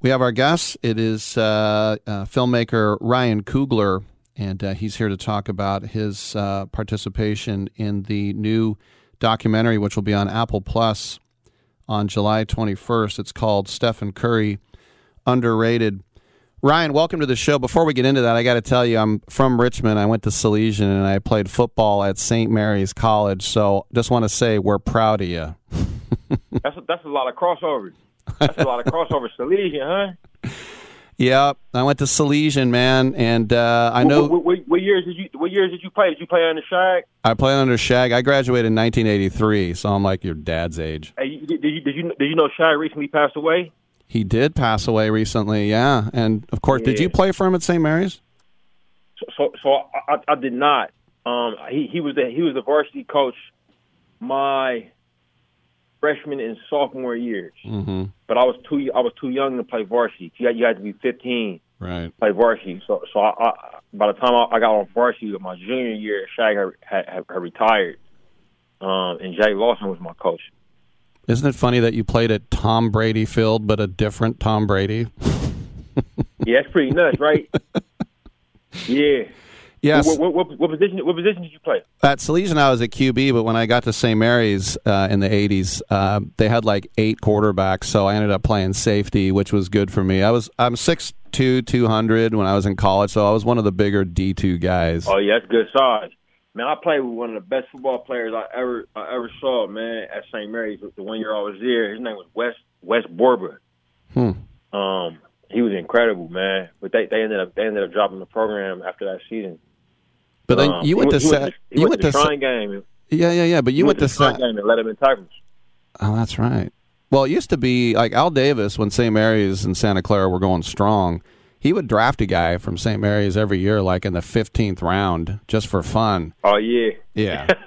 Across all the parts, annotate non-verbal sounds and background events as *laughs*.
We have our guest. It is uh, uh, filmmaker Ryan Coogler, and uh, he's here to talk about his uh, participation in the new documentary, which will be on Apple Plus on July 21st. It's called Stephen Curry Underrated. Ryan, welcome to the show. Before we get into that, I got to tell you, I'm from Richmond. I went to Salesian and I played football at St. Mary's College. So just want to say we're proud of you. *laughs* that's a, that's a lot of crossovers. That's a lot of crossovers. Salesian, huh? Yeah, I went to Salesian, man, and uh, I know. What, what, what, years did you? What years did you play? Did you play under Shag? I played under Shag. I graduated in 1983, so I'm like your dad's age. Hey, did, you did you did you know Shag recently passed away? He did pass away recently, yeah. And of course, yeah. did you play for him at St. Mary's? So, so, so I, I, did not. Um, he he was the he was the varsity coach my freshman and sophomore years. Mm-hmm. But I was too I was too young to play varsity. You had, you had to be 15 right play varsity. So so I, I, by the time I, I got on varsity my junior year, Shag had, had, had retired, um, and Jay Lawson was my coach. Isn't it funny that you played at Tom Brady Field, but a different Tom Brady? *laughs* yeah, it's pretty nuts, right? *laughs* yeah. Yes. What, what, what, what, position? What position did you play? At Salesian, I was at QB, but when I got to St. Mary's uh, in the '80s, uh, they had like eight quarterbacks, so I ended up playing safety, which was good for me. I was I'm six two, two hundred when I was in college, so I was one of the bigger D two guys. Oh yeah, that's good size. Man, I played with one of the best football players I ever I ever saw. Man, at St. Mary's, the one year I was there, his name was Wes Wes Borba. Hmm. Um, he was incredible, man. But they, they ended up they ended up dropping the program after that season. But then um, you went, to set. You went, to the game. Yeah, yeah, yeah. But you went, went to set game and let him in tackles. Oh, that's right. Well, it used to be like Al Davis when St. Mary's and Santa Clara were going strong. He would draft a guy from St. Mary's every year, like in the fifteenth round, just for fun. Oh yeah, yeah. *laughs*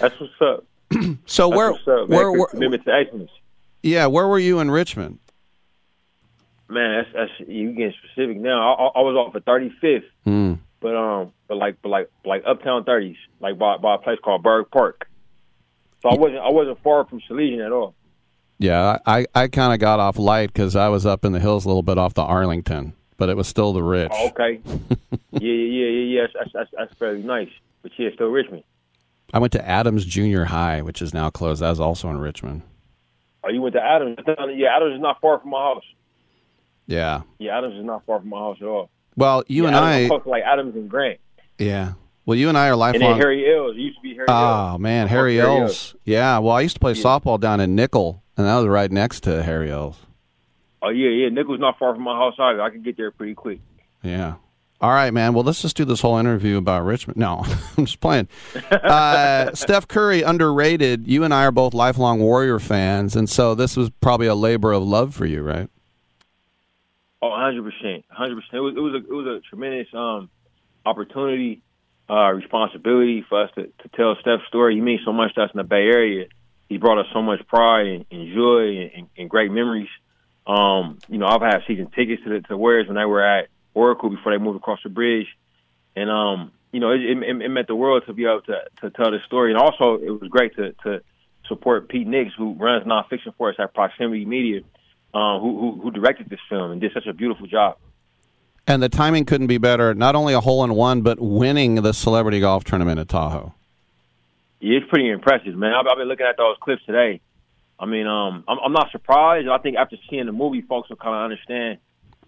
that's what's up. *clears throat* so that's where, up, where, where, excellence. Yeah, where were you in Richmond? Man, that's, that's you getting specific now. I, I was off at thirty fifth. Mm but um, but like, but like, like uptown thirties, like by by a place called Berg Park. So I wasn't I wasn't far from Salesian at all. Yeah, I I kind of got off light because I was up in the hills a little bit off the Arlington, but it was still the rich. Oh, okay. *laughs* yeah, yeah, yeah, yeah. That's, that's that's fairly nice, but yeah, still Richmond. I went to Adams Junior High, which is now closed. That was also in Richmond. Oh, you went to Adams? Yeah, Adams is not far from my house. Yeah. Yeah, Adams is not far from my house at all. Well, you yeah, and I, like Adams and Grant. Yeah. Well, you and I are lifelong. And Harry Ells. It used to be Harry Oh, man. Harry. Ells. Yeah. Well, I used to play yeah. softball down in Nicholl, and that was right next to Harry Ells. Oh, yeah, yeah. Nicholl's not far from my house either. I could get there pretty quick. Yeah. All right, man. Well, let's just do this whole interview about Richmond. No, *laughs* I'm just playing. *laughs* Uh, Steph Curry, underrated. You and I are both lifelong Warrior fans, and so this was probably a labor of love for you, right? Oh, 100 hundred percent. It was it was a it was a tremendous um, opportunity, uh, responsibility for us to, to tell Steph's story. He means so much to us in the Bay Area. He brought us so much pride and, and joy and, and, great memories. Um, you know, I've had season tickets to the to Warriors when they were at Oracle before they moved across the bridge, and um, you know, it, it, it meant the world to be able to to tell this story. And also, it was great to to support Pete Nicks, who runs nonfiction for us at Proximity Media uh, who, who, who directed this film and did such a beautiful job. And the timing couldn't be better. Not only a hole in one, but winning the celebrity golf tournament at Tahoe. Yeah, it's pretty impressive, man. I've, I've been looking at those clips today. I mean, um, I'm, I'm not surprised. I think after seeing the movie, folks will kind of understand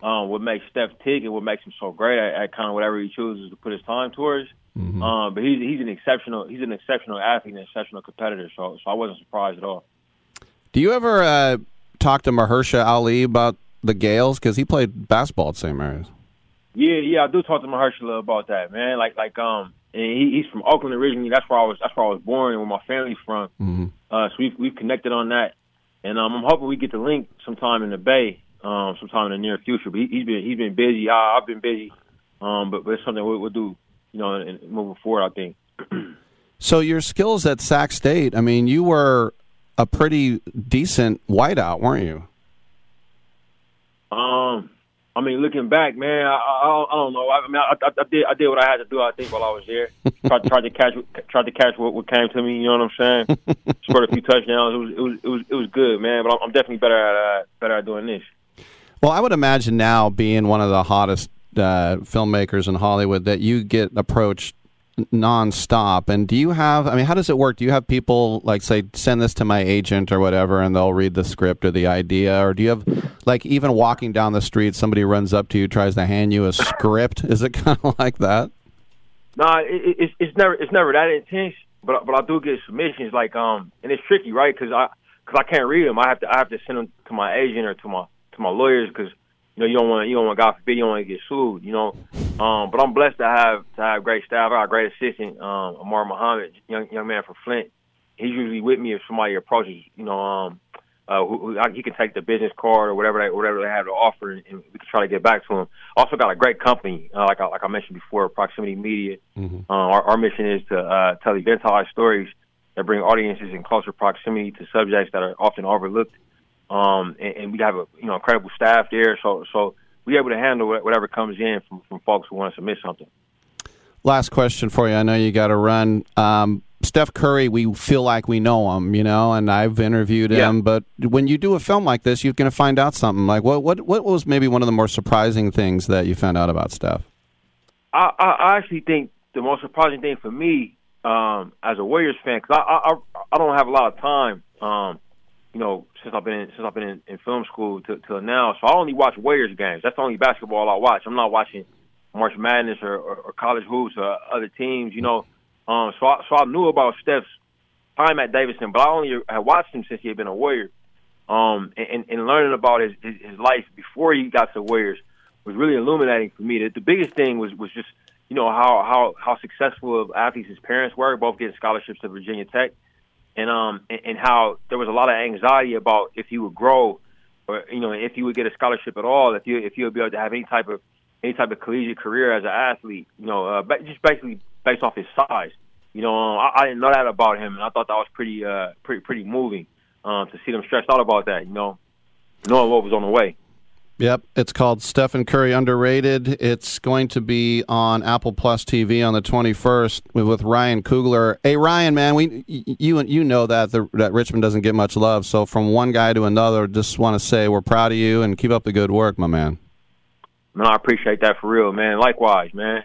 um, what makes Steph tick and what makes him so great at, at kind of whatever he chooses to put his time towards. Mm-hmm. Um, but he's he's an exceptional he's an exceptional athlete and an exceptional competitor. So so I wasn't surprised at all. Do you ever uh, talk to Mahershala Ali about the Gaels because he played basketball at St. Mary's? Yeah, yeah, I do talk to Mahershala about that, man. Like, like, um, and he, he's from Oakland originally. That's where I was. That's where I was born and where my family's from. Mm-hmm. Uh, so we've we've connected on that, and um, I'm hoping we get the link sometime in the Bay, um, sometime in the near future. But he, has been he's been busy. I, have been busy, um, but but it's something we'll, we'll do, you know, in, in moving forward. I think. *clears throat* so your skills at Sac State. I mean, you were a pretty decent wideout, weren't you? Um, I mean, looking back, man, I, I, I don't know. I, I mean, I, I, did I did what I had to do. I think while I was there, *laughs* tried, tried to catch tried to catch what, what came to me. You know what I'm saying? *laughs* Scored a few touchdowns. It was it was it was it was good, man. But I'm, I'm definitely better at uh, better at doing this. Well, I would imagine now being one of the hottest uh, filmmakers in Hollywood that you get approached nonstop. And do you have? I mean, how does it work? Do you have people like say send this to my agent or whatever, and they'll read the script or the idea, or do you have like even walking down the street, somebody runs up to you, tries to hand you a script? Is it *laughs* kind of like that? No, nah, it, it's it's never it's never that intense. But but I do get submissions like um, and it's tricky, right? Because I because I can't read them. I have to I have to send them to my agent or to my to my lawyers because you know, you don't want you don't want God forbid you don't want to get sued. You know, um, but I'm blessed to have to have great staff. I got a great assistant, um, Amar Muhammad, young young man from Flint. He's usually with me if somebody approaches. You know, um, uh, who, who, he can take the business card or whatever they whatever they have to offer, and, and we can try to get back to him. Also got a great company, uh, like I, like I mentioned before, Proximity Media. Mm-hmm. Uh, our, our mission is to uh, tell eventized stories that bring audiences in closer proximity to subjects that are often overlooked um, and, and we have a you know incredible staff there. So so we're able to handle whatever comes in from, from folks who want to submit something. Last question for you. I know you got to run. Um, Steph Curry, we feel like we know him, you know, and I've interviewed him. Yeah. But when you do a film like this, you're going to find out something. Like what? What? What was maybe one of the more surprising things that you found out about Steph? I, I actually think the most surprising thing for me um, as a Warriors fan, because I, I I don't have a lot of time. Um, you know, since I've been in, since I've been in, in film school till, till now. So I only watch Warriors games. That's the only basketball I watch. I'm not watching March Madness or, or, or college hoops or other teams. You know, um, so I, so I knew about Steph's time at Davidson, but I only had watched him since he had been a Warrior. Um, and, and learning about his, his his life before he got to Warriors was really illuminating for me. The, the biggest thing was was just you know how how how successful of athletes his parents were, both getting scholarships to Virginia Tech and um and, and how there was a lot of anxiety about if he would grow or you know if he would get a scholarship at all if you if he would be able to have any type of any type of collegiate career as an athlete you know uh, just basically based off his size. You know um, I, I didn't know that about him and I thought that was pretty uh pretty pretty moving um to see them stressed out about that you know. Knowing what was on the way Yep, it's called Stephen Curry Underrated. It's going to be on Apple Plus TV on the 21st with, Ryan Coogler. Hey Ryan, man, we you you know that the, that Richmond doesn't get much love. So from one guy to another, just want to say we're proud of you and keep up the good work, my man. No, I appreciate that for real, man. Likewise, man.